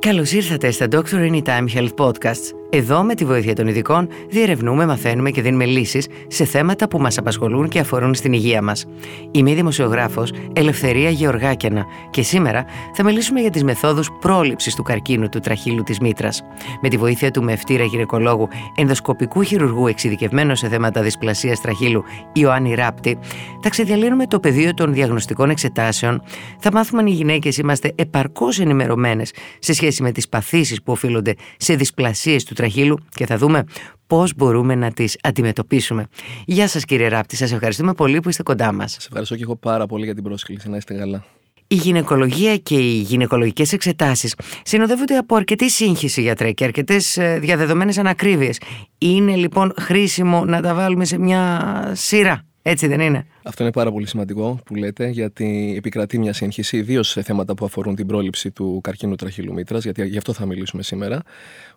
Καλώ ήρθατε στα Doctor Anytime Health Podcasts. Εδώ, με τη βοήθεια των ειδικών, διερευνούμε, μαθαίνουμε και δίνουμε λύσεις σε θέματα που μας απασχολούν και αφορούν στην υγεία μας. Είμαι η δημοσιογράφος Ελευθερία Γεωργάκιανα και σήμερα θα μιλήσουμε για τις μεθόδους πρόληψης του καρκίνου του τραχύλου της μήτρας. Με τη βοήθεια του μευτήρα γυναικολόγου ενδοσκοπικού χειρουργού εξειδικευμένου σε θέματα δυσπλασίας τραχύλου Ιωάννη Ράπτη, θα ξεδιαλύνουμε το πεδίο των διαγνωστικών εξετάσεων, θα μάθουμε αν οι γυναίκες είμαστε επαρκώς ενημερωμένες σε σχέση με τις παθήσεις που οφείλονται σε δυσπλασίες του τραχύλου και θα δούμε πώς μπορούμε να τις αντιμετωπίσουμε. Γεια σας, κύριε Ράπτη, σας ευχαριστούμε πολύ που είστε κοντά μας. Σας ευχαριστώ και εγώ πάρα πολύ για την πρόσκληση. Να είστε καλά. Η γυναικολογία και οι γυναικολογικές εξετάσεις συνοδεύονται από αρκετή σύγχυση γιατρέ και αρκετές διαδεδομένες ανακρίβειες. Είναι λοιπόν χρήσιμο να τα βάλουμε σε μια σειρά, έτσι δεν είναι. Αυτό είναι πάρα πολύ σημαντικό που λέτε, γιατί επικρατεί μια σύγχυση, ιδίως σε θέματα που αφορούν την πρόληψη του καρκίνου τραχύλου μήτρας, γιατί γι' αυτό θα μιλήσουμε σήμερα.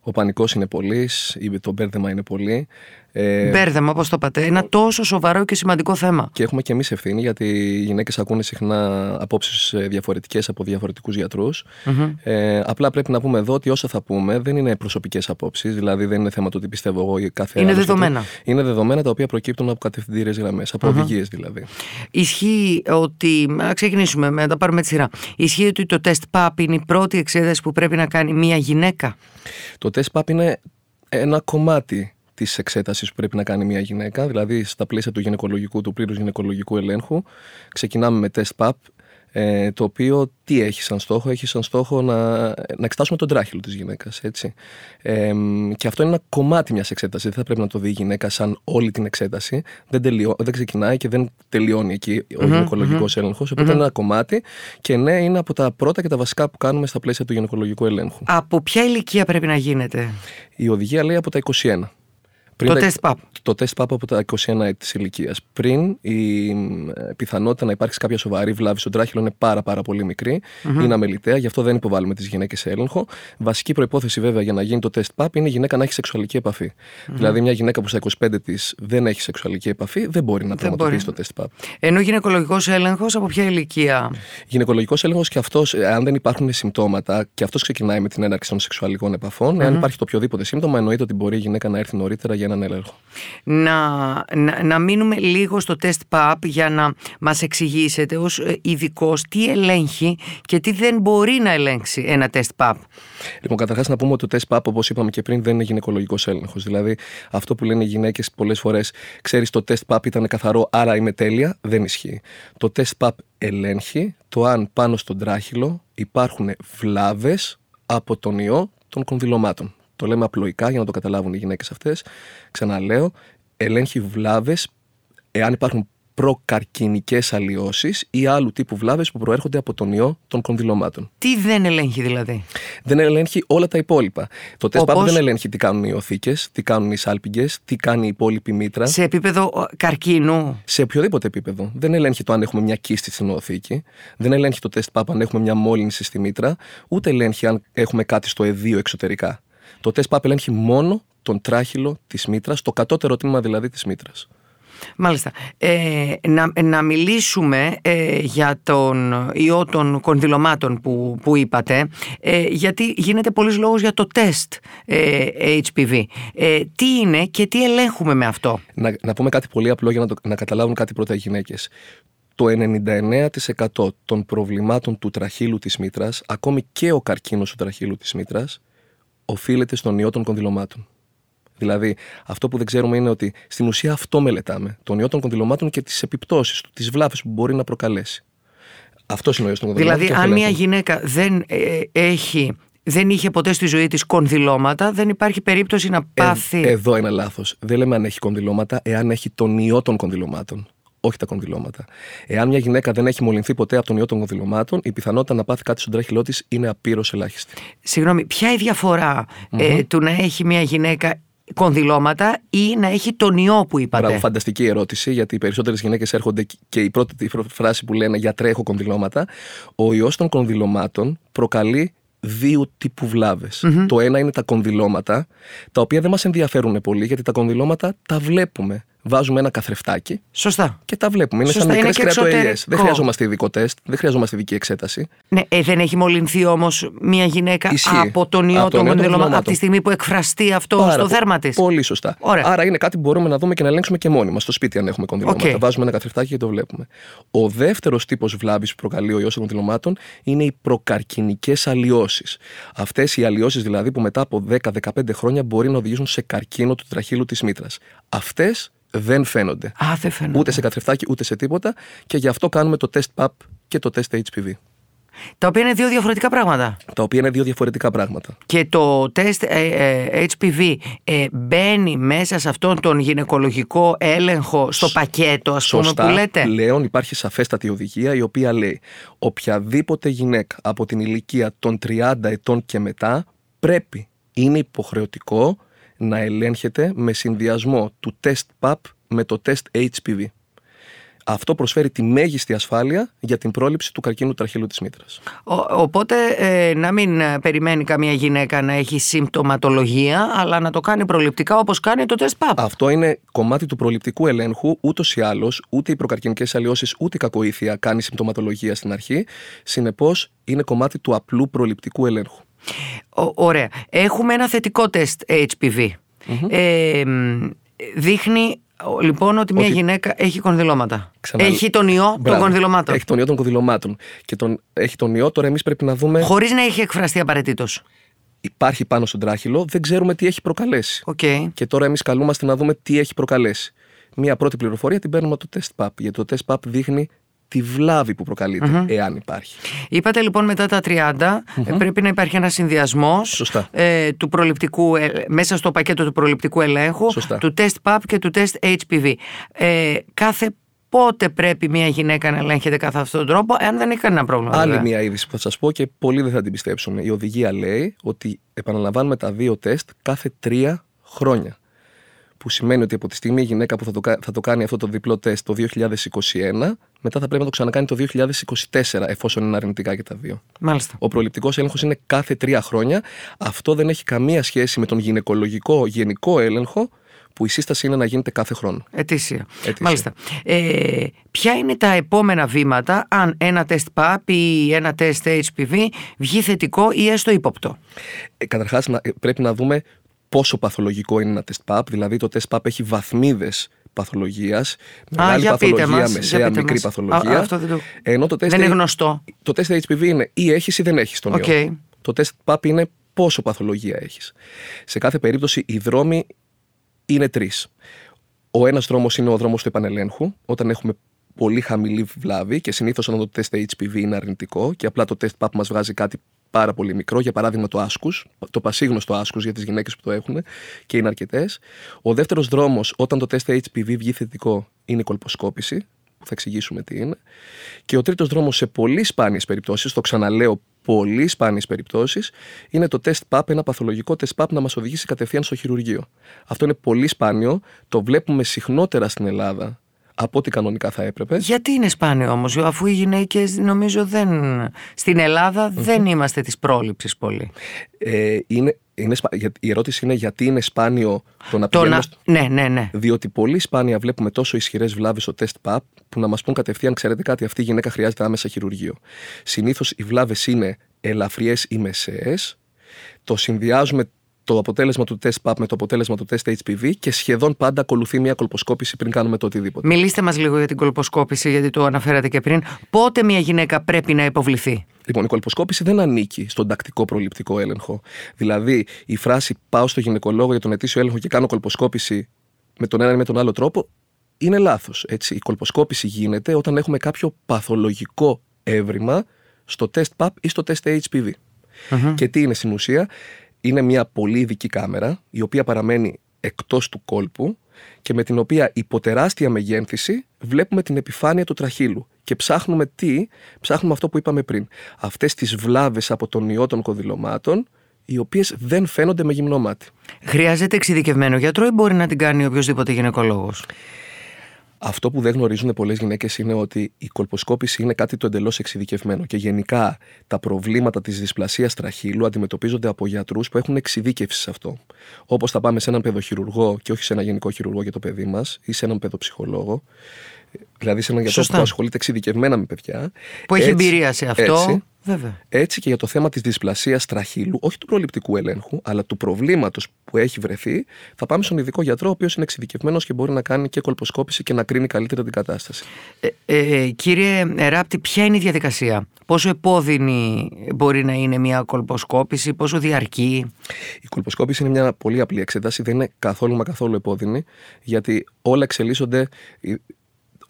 Ο πανικός είναι πολύ, το μπέρδεμα είναι πολύ. Ε, μπέρδεμα, όπως το είπατε. Ένα τόσο σοβαρό και σημαντικό θέμα. Και έχουμε και εμείς ευθύνη, γιατί οι γυναίκες ακούνε συχνά απόψεις ε, διαφορετικές από διαφορετικούς Ε, απλά πρέπει να πούμε εδώ ότι όσα θα πούμε δεν είναι προσωπικές απόψεις, δηλαδή δεν είναι θέμα το ότι πιστεύω εγώ ή κάθε Είναι δεδομένα. Είναι δεδομένα τα οποία προκύπτουν από κατευθυντήριες γραμμές, από mm-hmm. οδηγίες δηλαδή. Ισχύει ότι. Α ξεκινήσουμε, να τα πάρουμε τη σειρά. Ισχύει ότι το τεστ PAP είναι η πρώτη εξέταση που πρέπει να κάνει μία γυναίκα; Το τεστ PAP είναι ένα κομμάτι της εξέτασης που πρέπει να κάνει μια γυναίκα. Δηλαδή, στα πλαίσια του γυναικολογικού, του πλήρους γυναικολογικού ελέγχου, ξεκινάμε με τεστ PAP ε, το οποίο τι έχει σαν στόχο, έχει σαν στόχο να, να εξετάσουμε τον τράχυλο της γυναίκας, έτσι. Ε, και αυτό είναι ένα κομμάτι μιας εξέτασης, δεν θα πρέπει να το δει η γυναίκα σαν όλη την εξέταση, δεν, τελειώ, δεν ξεκινάει και δεν τελειώνει εκεί ο mm-hmm, γυναικολογικός mm-hmm. έλεγχος, οπότε είναι ένα κομμάτι και ναι, είναι από τα πρώτα και τα βασικά που κάνουμε στα πλαίσια του γυναικολογικού ελέγχου. Από ποια ηλικία πρέπει να γίνεται; Η οδηγία λέει από τα 21 το τεστ ΠΑΠ. Το τεστ ΠΑΠ από τα 21 έτης τη ηλικίας. Πριν η ε, πιθανότητα να υπάρξει κάποια σοβαρή βλάβη στον τράχυλο είναι πάρα, πάρα πολύ μικρή. Mm-hmm. Είναι αμεληταία, γι' αυτό δεν υποβάλλουμε τις γυναίκες σε έλεγχο. Βασική προπόθεση βέβαια για να γίνει το τεστ ΠΑΠ είναι η γυναίκα να έχει σεξουαλική επαφή. Mm-hmm. Δηλαδή, μια γυναίκα που στα 25 της δεν έχει σεξουαλική επαφή δεν μπορεί να πραγματοποιήσει το τεστ ΠΑΠ. Ενώ γυναικολογικός έλεγχος από ποια ηλικία; Γυναικολογικός έλεγχος και αυτός, ε, αν δεν υπάρχουν συμπτώματα, και αυτός ξεκινάει με την έναρξη των σεξουαλικών επαφών. Mm-hmm. Εάν υπάρχει το οποιοδήποτε σύμπτωμα, εννοείται ότι μπορεί η γυναίκα να έρθει νωρίτερα για έναν έλεγχο να, να, να μείνουμε λίγο στο τεστ PAP για να μας εξηγήσετε ως ε, ειδικός τι ελέγχει και τι δεν μπορεί να ελέγξει ένα τεστ PAP. Λοιπόν, καταρχάς να πούμε ότι το τεστ PAP, όπως είπαμε και πριν, δεν είναι γυναικολογικός έλεγχος. Δηλαδή, αυτό που λένε οι γυναίκες πολλές φορές, ξέρεις το τεστ PAP ήταν καθαρό, άρα είμαι τέλεια, δεν ισχύει. Το τεστ PAP ελέγχει το αν πάνω στον τράχυλο υπάρχουν βλάβες από τον ιό των κονδυλωμάτων. Το λέμε απλοϊκά για να το καταλάβουν οι γυναίκες αυτές. Ξαναλέω, ελέγχει βλάβες εάν υπάρχουν προκαρκινικές αλλοιώσεις ή άλλου τύπου βλάβες που προέρχονται από τον ιό των κονδυλωμάτων. Τι δεν ελέγχει δηλαδή; Δεν ελέγχει όλα τα υπόλοιπα. Το τεστ Όπως... δεν ελέγχει τι κάνουν οι ιωθήκε, τι κάνουν οι σάλπιγγες, τι κάνει η υπόλοιπη μήτρα. Σε επίπεδο καρκίνου; Σε οποιοδήποτε επίπεδο. Δεν ελέγχει το αν έχουμε μια κίστη στην οθήκη. Δεν ελέγχει το τεστ πάπ αν έχουμε μια μόλυνση στη μήτρα. Ούτε ελέγχει αν έχουμε κάτι στο εδίο εξωτερικά. Το τεστ ΠΑΠ ελέγχει μόνο τον τράχυλο της μήτρας, το κατώτερο τμήμα δηλαδή της μήτρας. Μάλιστα. Ε, να, να μιλήσουμε ε, για τον ιό των κονδυλωμάτων που, που είπατε, ε, γιατί γίνεται πολλής λόγος για το τεστ HPV. τι είναι και τι ελέγχουμε με αυτό; Να, να πούμε κάτι πολύ απλό για να, το, να καταλάβουν κάτι πρώτα οι γυναίκες. Το 99% των προβλημάτων του τραχύλου της μήτρας, ακόμη και ο καρκίνος του τραχύλου της μήτρας, οφείλεται στον ιό των κονδυλωμάτων. Δηλαδή, αυτό που δεν ξέρουμε είναι ότι στην ουσία αυτό μελετάμε. Τον ιό των κονδυλωμάτων και τις επιπτώσεις του, τις βλάβες που μπορεί να προκαλέσει. Αυτός είναι ο ιός των κονδυλωμάτων. Δηλαδή, αν μια γυναίκα δεν ε, έχει δεν είχε ποτέ στη ζωή της κονδυλώματα, δεν υπάρχει περίπτωση να ε, πάθει. Ε, εδώ είναι λάθος. Δεν λέμε αν έχει κονδυλώματα, εάν έχει τον ιό των κονδυλωμάτων όχι τα κονδυλώματα. Εάν μια γυναίκα δεν έχει μολυνθεί ποτέ από τον ιό των κονδυλωμάτων, η πιθανότητα να πάθει κάτι στον τράχυλό της είναι απείρως ελάχιστη. Συγγνώμη, ποια είναι η διαφορα ε, του να έχει μια γυναίκα κονδυλώματα ή να έχει τον ιό που είπατε; Μπράβο, φανταστική ερώτηση, γιατί οι περισσότερες γυναίκες έρχονται και η πρώτη φράση που λένε γιατρέ, έχω κονδυλώματα. Ο ιός των κονδυλωμάτων προκαλεί δύο τύπου Το ένα είναι τα κονδυλώματα, τα οποία δεν μας ενδιαφέρουν πολύ, γιατί τα κονδυλώματα τα βλέπουμε βάζουμε ένα καθρεφτάκι Σωστά. και τα βλέπουμε. Είναι Σωστά, σαν είναι μικρέ και κρεατοελιέ. εξωτερικό. Δεν χρειαζόμαστε ειδικό τεστ, δεν χρειαζόμαστε ειδική εξέταση. Ναι, ε, δεν έχει μολυνθεί όμως μια γυναίκα Ισχύει. από τον ιό Από τον των ιό των κονδυλωμάτων από τη κονδυλωμάτων. στιγμή που εκφραστεί αυτό Πάρα στο πο- δέρμα της. Πολύ σωστά. Ωραία. Άρα είναι κάτι που μπορούμε να δούμε και να ελέγξουμε και μόνοι μας. Στο σπίτι, αν έχουμε κονδυλώματα. Οκ. Βάζουμε ένα καθρεφτάκι και το βλέπουμε. Ο δεύτερος τύπος βλάβης που προκαλεί ο ιός των κονδυλωμάτων είναι οι προκαρκινικές αλλοιώσεις. Αυτές οι αλλοιώσεις δηλαδή που μετά από 10-15 χρόνια μπορεί να οδηγήσουν σε καρκίνο του τραχήλου της μήτρας. Αυτές δεν φαίνονται. Α, δεν φαίνεται. Ούτε σε καθρεφτάκι ούτε σε τίποτα και γι' αυτό κάνουμε το τεστ PAP και το τεστ HPV. Τα οποία είναι δύο διαφορετικά πράγματα. Τα οποία είναι δύο διαφορετικά πράγματα. Και το τεστ ε, ε, HPV ε, μπαίνει μέσα σε αυτόν τον γυναικολογικό έλεγχο στο πακέτο, ας πούμε, Σωστά. που λέτε; Πλέον υπάρχει σαφέστατη οδηγία η οποία λέει οποιαδήποτε γυναίκα από την ηλικία των 30 ετών και μετά πρέπει, είναι υποχρεωτικό να ελέγχεται με συνδυασμό του τεστ PAP με το τεστ HPV. Αυτό προσφέρει τη μέγιστη ασφάλεια για την πρόληψη του καρκίνου τραχύλου της μήτρας. Ο- οπότε ε, να μην ε, περιμένει καμία γυναίκα να έχει συμπτωματολογία, αλλά να το κάνει προληπτικά όπως κάνει το τεστ PAP. Αυτό είναι κομμάτι του προληπτικού ελέγχου. Ούτως ή άλλως, ούτε οι προκαρκινικές αλλοιώσεις ούτε η κακοήθεια κάνει συμπτωματολογία στην αρχή. Συνεπώς, είναι κομμάτι του απλού προληπτικού ελέγχου. Ο- ωραία. Έχουμε ένα θετικό τεστ HPV. Ε, μ, δείχνει ο, λοιπόν ότι μια Ότι- γυναίκα έχει κονδυλώματα. Ξανα- Έχει τον ιό των Μπράβο. κονδυλωμάτων. Έχει τον ιό των κονδυλωμάτων. Και τον, έχει τον ιό, τώρα εμείς πρέπει να δούμε. Χωρίς να έχει εκφραστεί απαραιτήτως. Υπάρχει πάνω στον τράχηλο, δεν ξέρουμε τι έχει προκαλέσει. Οκ. Και τώρα εμείς καλούμαστε να δούμε τι έχει προκαλέσει. Μία πρώτη πληροφορία την παίρνουμε από το τεστ PAP. Γιατί το τεστ PAP δείχνει τη βλάβη που προκαλείται εάν υπάρχει. Είπατε λοιπόν μετά τα 30 ε, πρέπει να υπάρχει ένας συνδυασμός Σωστά. ε, του προληπτικού, ε, μέσα στο πακέτο του προληπτικού ελέγχου, Σωστά. του τεστ PAP και του τεστ HPV. Ε, κάθε πότε πρέπει μια γυναίκα να ελέγχεται κατά αυτόν τον τρόπο, εάν δεν έχει κανένα πρόβλημα. Άλλη βέβαια. μία είδηση που θα σας πω και πολλοί δεν θα την πιστέψουν. Η οδηγία λέει ότι επαναλαμβάνουμε τα δύο τεστ κάθε τρία χρόνια. Που σημαίνει ότι από τη στιγμή η γυναίκα που θα το, κα- θα το κάνει αυτό το διπλό τεστ το 2021, μετά θα πρέπει να το ξανακάνει το 2024, εφόσον είναι αρνητικά και τα δύο. Μάλιστα. Ο προληπτικός έλεγχος είναι κάθε τρία χρόνια. Αυτό δεν έχει καμία σχέση με τον γυναικολογικό γενικό έλεγχο, που η σύσταση είναι να γίνεται κάθε χρόνο. Ετήσια. Ετήσια. Μάλιστα. Ε, ποια είναι τα επόμενα βήματα αν ένα τεστ PAP ή ένα τεστ HPV βγει θετικό ή έστω ύποπτο; Ε, Καταρχάς, πρέπει να δούμε πόσο παθολογικό είναι ένα τεστ PAP. Δηλαδή, το τεστ PAP έχει βαθμίδες παθολογίας. Μεγάλη για πείτε παθολογία, μας, για μεσαία, πείτε μικρή μας. παθολογία. Α, αυτό δεν το- Ενώ το τεστ, Δεν είναι γνωστό. το τεστ HPV είναι ή έχεις ή δεν έχεις τον Οκ. ιό. Το τεστ PAP είναι πόσο παθολογία έχεις. Σε κάθε περίπτωση, οι δρόμοι είναι τρεις. Ο ένας δρόμος είναι ο δρόμος του επανελέγχου, όταν έχουμε πολύ χαμηλή βλάβη και συνήθως όταν το τεστ HPV είναι αρνητικό και απλά το τεστ PAP μας βγάζει κάτι πάρα πολύ μικρό, για παράδειγμα το άσκους, το πασίγνωστο άσκους για τις γυναίκες που το έχουν και είναι αρκετές. Ο δεύτερος δρόμος όταν το τεστ HPV βγει θετικό είναι η κολποσκόπηση, που θα εξηγήσουμε τι είναι. Και ο τρίτος δρόμος σε πολύ σπάνιες περιπτώσεις, το ξαναλέω πολύ σπάνιες περιπτώσεις, είναι το τεστ PAP, ένα παθολογικό τεστ PAP να μας οδηγήσει κατευθείαν στο χειρουργείο. Αυτό είναι πολύ σπάνιο, το βλέπουμε συχνότερα στην Ελλάδα από ό,τι κανονικά θα έπρεπε. Γιατί είναι σπάνιο όμως, αφού οι γυναίκες νομίζω δεν. Στην Ελλάδα δεν είμαστε της πρόληψης πολύ. Ε, είναι, είναι, σπα- για- η ερώτηση είναι γιατί είναι σπάνιο το να Το πηγαίνουμε να... στο- Ναι, ναι, ναι. Διότι πολύ σπάνια βλέπουμε τόσο ισχυρές βλάβες στο τεστ PAP που να μας πούν κατευθείαν, ξέρετε κάτι, αυτή η γυναίκα χρειάζεται άμεσα χειρουργείο. Συνήθως οι βλάβες είναι ελαφριές ή μεσαίες. Το συνδυάζουμε το αποτέλεσμα του τεστ PAP με το αποτέλεσμα του τεστ HPV και σχεδόν πάντα ακολουθεί μια κολποσκόπηση πριν κάνουμε το οτιδήποτε. Μιλήστε μας λίγο για την κολποσκόπηση, γιατί το αναφέρατε και πριν. Πότε μια γυναίκα πρέπει να υποβληθεί; Λοιπόν, η κολποσκόπηση δεν ανήκει στον τακτικό προληπτικό έλεγχο. Δηλαδή, η φράση πάω στο γυναικολόγο για τον ετήσιο έλεγχο και κάνω κολποσκόπηση με τον ένα ή με τον άλλο τρόπο είναι λάθος. Η κολποσκόπηση γίνεται όταν έχουμε κάποιο παθολογικό έβριμα στο τεστ PAP ή στο τεστ HPV. Και τι είναι στην ουσία, είναι μια πολύ ειδική κάμερα η οποία παραμένει εκτός του κόλπου και με την οποία υπό τεράστια μεγένθηση βλέπουμε την επιφάνεια του τραχύλου και ψάχνουμε τι, ψάχνουμε αυτό που είπαμε πριν. Αυτές τις βλάβες από τον ιό των κοδηλωμάτων οι οποίες δεν φαίνονται με γυμνό μάτι. Χρειάζεται εξειδικευμένο γιατρό ή μπορεί να την κάνει οποιοδήποτε γυναικολόγος; Αυτό που δεν γνωρίζουν πολλές γυναίκες είναι ότι η κολποσκόπηση είναι κάτι το εντελώς εξειδικευμένο και γενικά τα προβλήματα της δυσπλασίας τραχύλου αντιμετωπίζονται από γιατρούς που έχουν εξειδίκευση σε αυτό. Όπως θα πάμε σε έναν παιδοχειρουργό και όχι σε ένα γενικό χειρουργό για το παιδί μας ή σε έναν παιδοψυχολόγο. Δηλαδή σε έναν γιατρό που ασχολείται εξειδικευμένα με παιδιά. Που έχει εμπειρία σε αυτό. Έτσι, Βέβαια. Έτσι και για το θέμα της δυσπλασίας τραχύλου, όχι του προληπτικού ελέγχου, αλλά του προβλήματος που έχει βρεθεί, θα πάμε στον ειδικό γιατρό, ο οποίος είναι εξειδικευμένος και μπορεί να κάνει και κολποσκόπηση και να κρίνει καλύτερα την κατάσταση. Ε, ε, κύριε Ράπτη, ποια είναι η διαδικασία, Πόσο επώδυνη μπορεί να είναι μια κολποσκόπηση, πόσο διαρκεί; Η κολποσκόπηση είναι μια πολύ απλή εξέταση, δεν είναι καθόλου μα καθόλου επώδυνη, γιατί όλα εξελίσσονται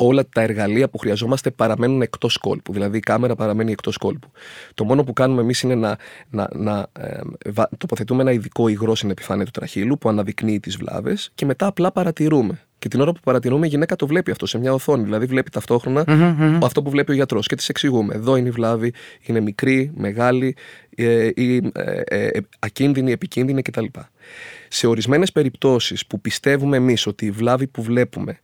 όλα τα εργαλεία που χρειαζόμαστε παραμένουν εκτός κόλπου. Δηλαδή η κάμερα παραμένει εκτός κόλπου. Το μόνο που κάνουμε εμείς είναι να, να, να ε, τοποθετούμε ένα ειδικό υγρό στην επιφάνεια του τραχύλου που αναδεικνύει τις βλάβες και μετά απλά παρατηρούμε. Και την ώρα που παρατηρούμε, η γυναίκα το βλέπει αυτό σε μια οθόνη. Δηλαδή, βλέπει αυτό που βλέπει ο γιατρός και της εξηγούμε. Εδώ είναι η βλάβη, είναι μικρή, μεγάλη, ε, ή, ε, ε, ακίνδυνη, επικίνδυνη κτλ. Σε ορισμένες περιπτώσεις που πιστεύουμε εμείς ότι η βλάβη που βλέπουμε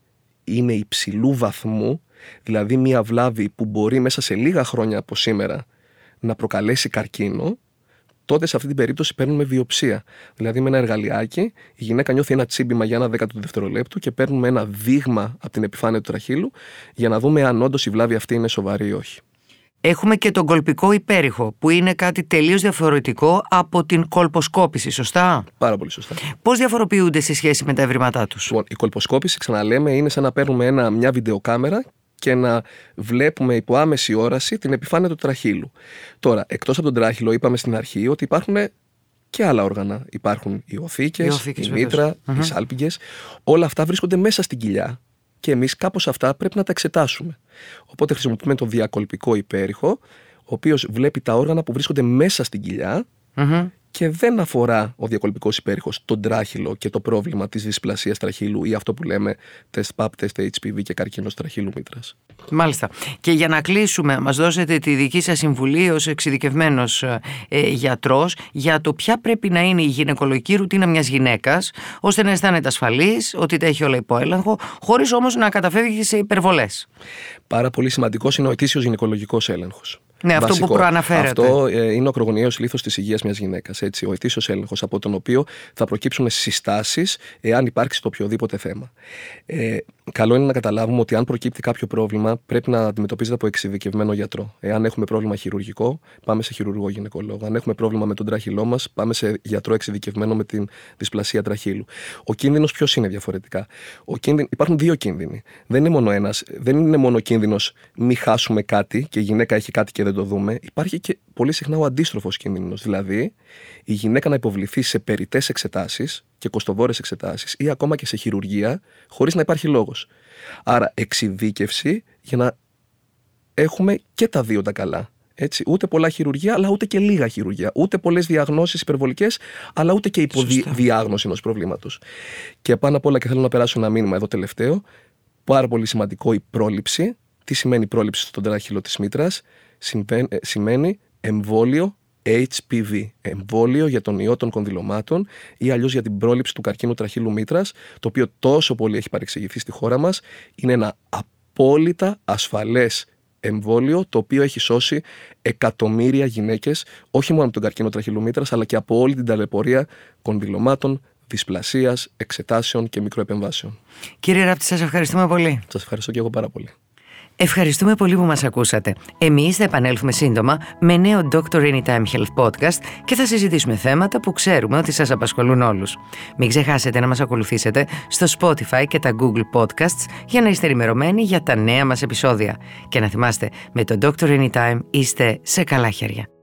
είναι υψηλού βαθμού, δηλαδή μια βλάβη που μπορεί μέσα σε λίγα χρόνια από σήμερα να προκαλέσει καρκίνο, τότε σε αυτή την περίπτωση παίρνουμε βιοψία. Δηλαδή με ένα εργαλειάκι, η γυναίκα νιώθει ένα τσίμπημα για ένα δέκατο δευτερολέπτου και παίρνουμε ένα δείγμα από την επιφάνεια του τραχύλου για να δούμε αν όντως η βλάβη αυτή είναι σοβαρή ή όχι. Έχουμε και τον κολπικό υπέρηχο, που είναι κάτι τελείως διαφορετικό από την κολποσκόπηση, σωστά; Πάρα πολύ σωστά. Πώς διαφοροποιούνται σε σχέση με τα ευρήματά τους; Λοιπόν, η κολποσκόπηση, ξαναλέμε, είναι σαν να παίρνουμε ένα, μια βιντεοκάμερα και να βλέπουμε υπό άμεση όραση την επιφάνεια του τραχύλου. Τώρα, εκτός από τον τράχυλο, είπαμε στην αρχή ότι υπάρχουν και άλλα όργανα. Υπάρχουν οι οθήκες, η μήτρα, οι σάλπιγγες. Όλα αυτά βρίσκονται μέσα στην κοιλιά και εμείς κάπως αυτά πρέπει να τα εξετάσουμε. Οπότε χρησιμοποιούμε το διακολπικό υπέρηχο, ο οποίος βλέπει τα όργανα που βρίσκονται μέσα στην κοιλια και δεν αφορά ο διακολπικός υπέρηχος τον τράχυλο και το πρόβλημα της δυσπλασίας τραχύλου ή αυτό που λέμε τεστ PAP, τεστ HPV και καρκίνος τραχύλου μήτρας. Μάλιστα. Και για να κλείσουμε, μας δώσετε τη δική σας συμβουλή ως εξειδικευμένος ε, γιατρός για το ποια πρέπει να είναι η γυναικολογική ρουτίνα μιας γυναίκας, ώστε να αισθάνεται ασφαλής, ότι τα έχει όλα υπό έλεγχο, χωρίς όμως να καταφεύγει σε υπερβολές. Πάρα πολύ σημαντικός είναι ο ετήσιος γυναικολογικός έλεγχος. Ναι, αυτό που προαναφέρεται. Αυτό ε, είναι ο ακρογωνιαίος λήθο της υγείας μιας γυναίκας. Ο ετήσιο έλεγχος, από τον οποίο θα προκύψουν συστάσεις εάν υπάρξει το οποιοδήποτε θέμα. Ε, καλό είναι να καταλάβουμε ότι αν προκύπτει κάποιο πρόβλημα, πρέπει να αντιμετωπίζεται από εξειδικευμένο γιατρό. Εάν έχουμε πρόβλημα χειρουργικό, πάμε σε χειρουργό γυναικολόγο. Αν έχουμε πρόβλημα με τον τράχυλό μας, πάμε σε γιατρό εξειδικευμένο με την δυσπλασία τραχύλου. Ο κίνδυνος ποιος είναι διαφορετικά; Ο κίνδυν, υπάρχουν δύο κίνδυνοι. Δεν είναι μόνο ένας. Δεν είναι μόνο κίνδυνος μη χάσουμε κάτι και η γυναίκα έχει κάτι και δεν το δούμε. Υπάρχει και πολύ συχνά ο αντίστροφος κίνδυνος. Δηλαδή, η γυναίκα να υποβληθεί σε περιττές εξετάσεις και κοστοβόρες εξετάσεις ή ακόμα και σε χειρουργία χωρίς να υπάρχει λόγος. Άρα, εξειδίκευση για να έχουμε και τα δύο τα καλά. Έτσι, ούτε πολλά χειρουργία, αλλά ούτε και λίγα χειρουργία. Ούτε πολλές διαγνώσεις υπερβολικές, αλλά ούτε και υποδιάγνωση ενός προβλήματος. Και πάνω απ' όλα, και θέλω να περάσω ένα μήνυμα εδώ τελευταίο, πάρα πολύ σημαντικό η πρόληψη. Τι σημαίνει πρόληψη στον τράχυλο της μήτρας, ε, σημαίνει εμβόλιο HPV, εμβόλιο για τον ιό των κονδυλωμάτων ή αλλιώς για την πρόληψη του καρκίνου τραχύλου μήτρας, το οποίο τόσο πολύ έχει παρεξηγηθεί στη χώρα μας. Είναι ένα απόλυτα ασφαλές εμβόλιο το οποίο έχει σώσει εκατομμύρια γυναίκες, όχι μόνο από τον καρκίνο τραχύλου μήτρας, αλλά και από όλη την ταλαιπωρία κονδυλωμάτων, δυσπλασίας, εξετάσεων και μικροεπεμβάσεων. Κύριε Ράπτη, σας ευχαριστούμε πολύ. Σας ευχαριστώ και εγώ πάρα πολύ. Ευχαριστούμε πολύ που μας ακούσατε. Εμείς θα επανέλθουμε σύντομα με νέο Dr. Anytime Health Podcast και θα συζητήσουμε θέματα που ξέρουμε ότι σας απασχολούν όλους. Μην ξεχάσετε να μας ακολουθήσετε στο Spotify και τα Google Podcasts για να είστε ενημερωμένοι για τα νέα μας επεισόδια. Και να θυμάστε, με το Dr. Anytime είστε σε καλά χέρια.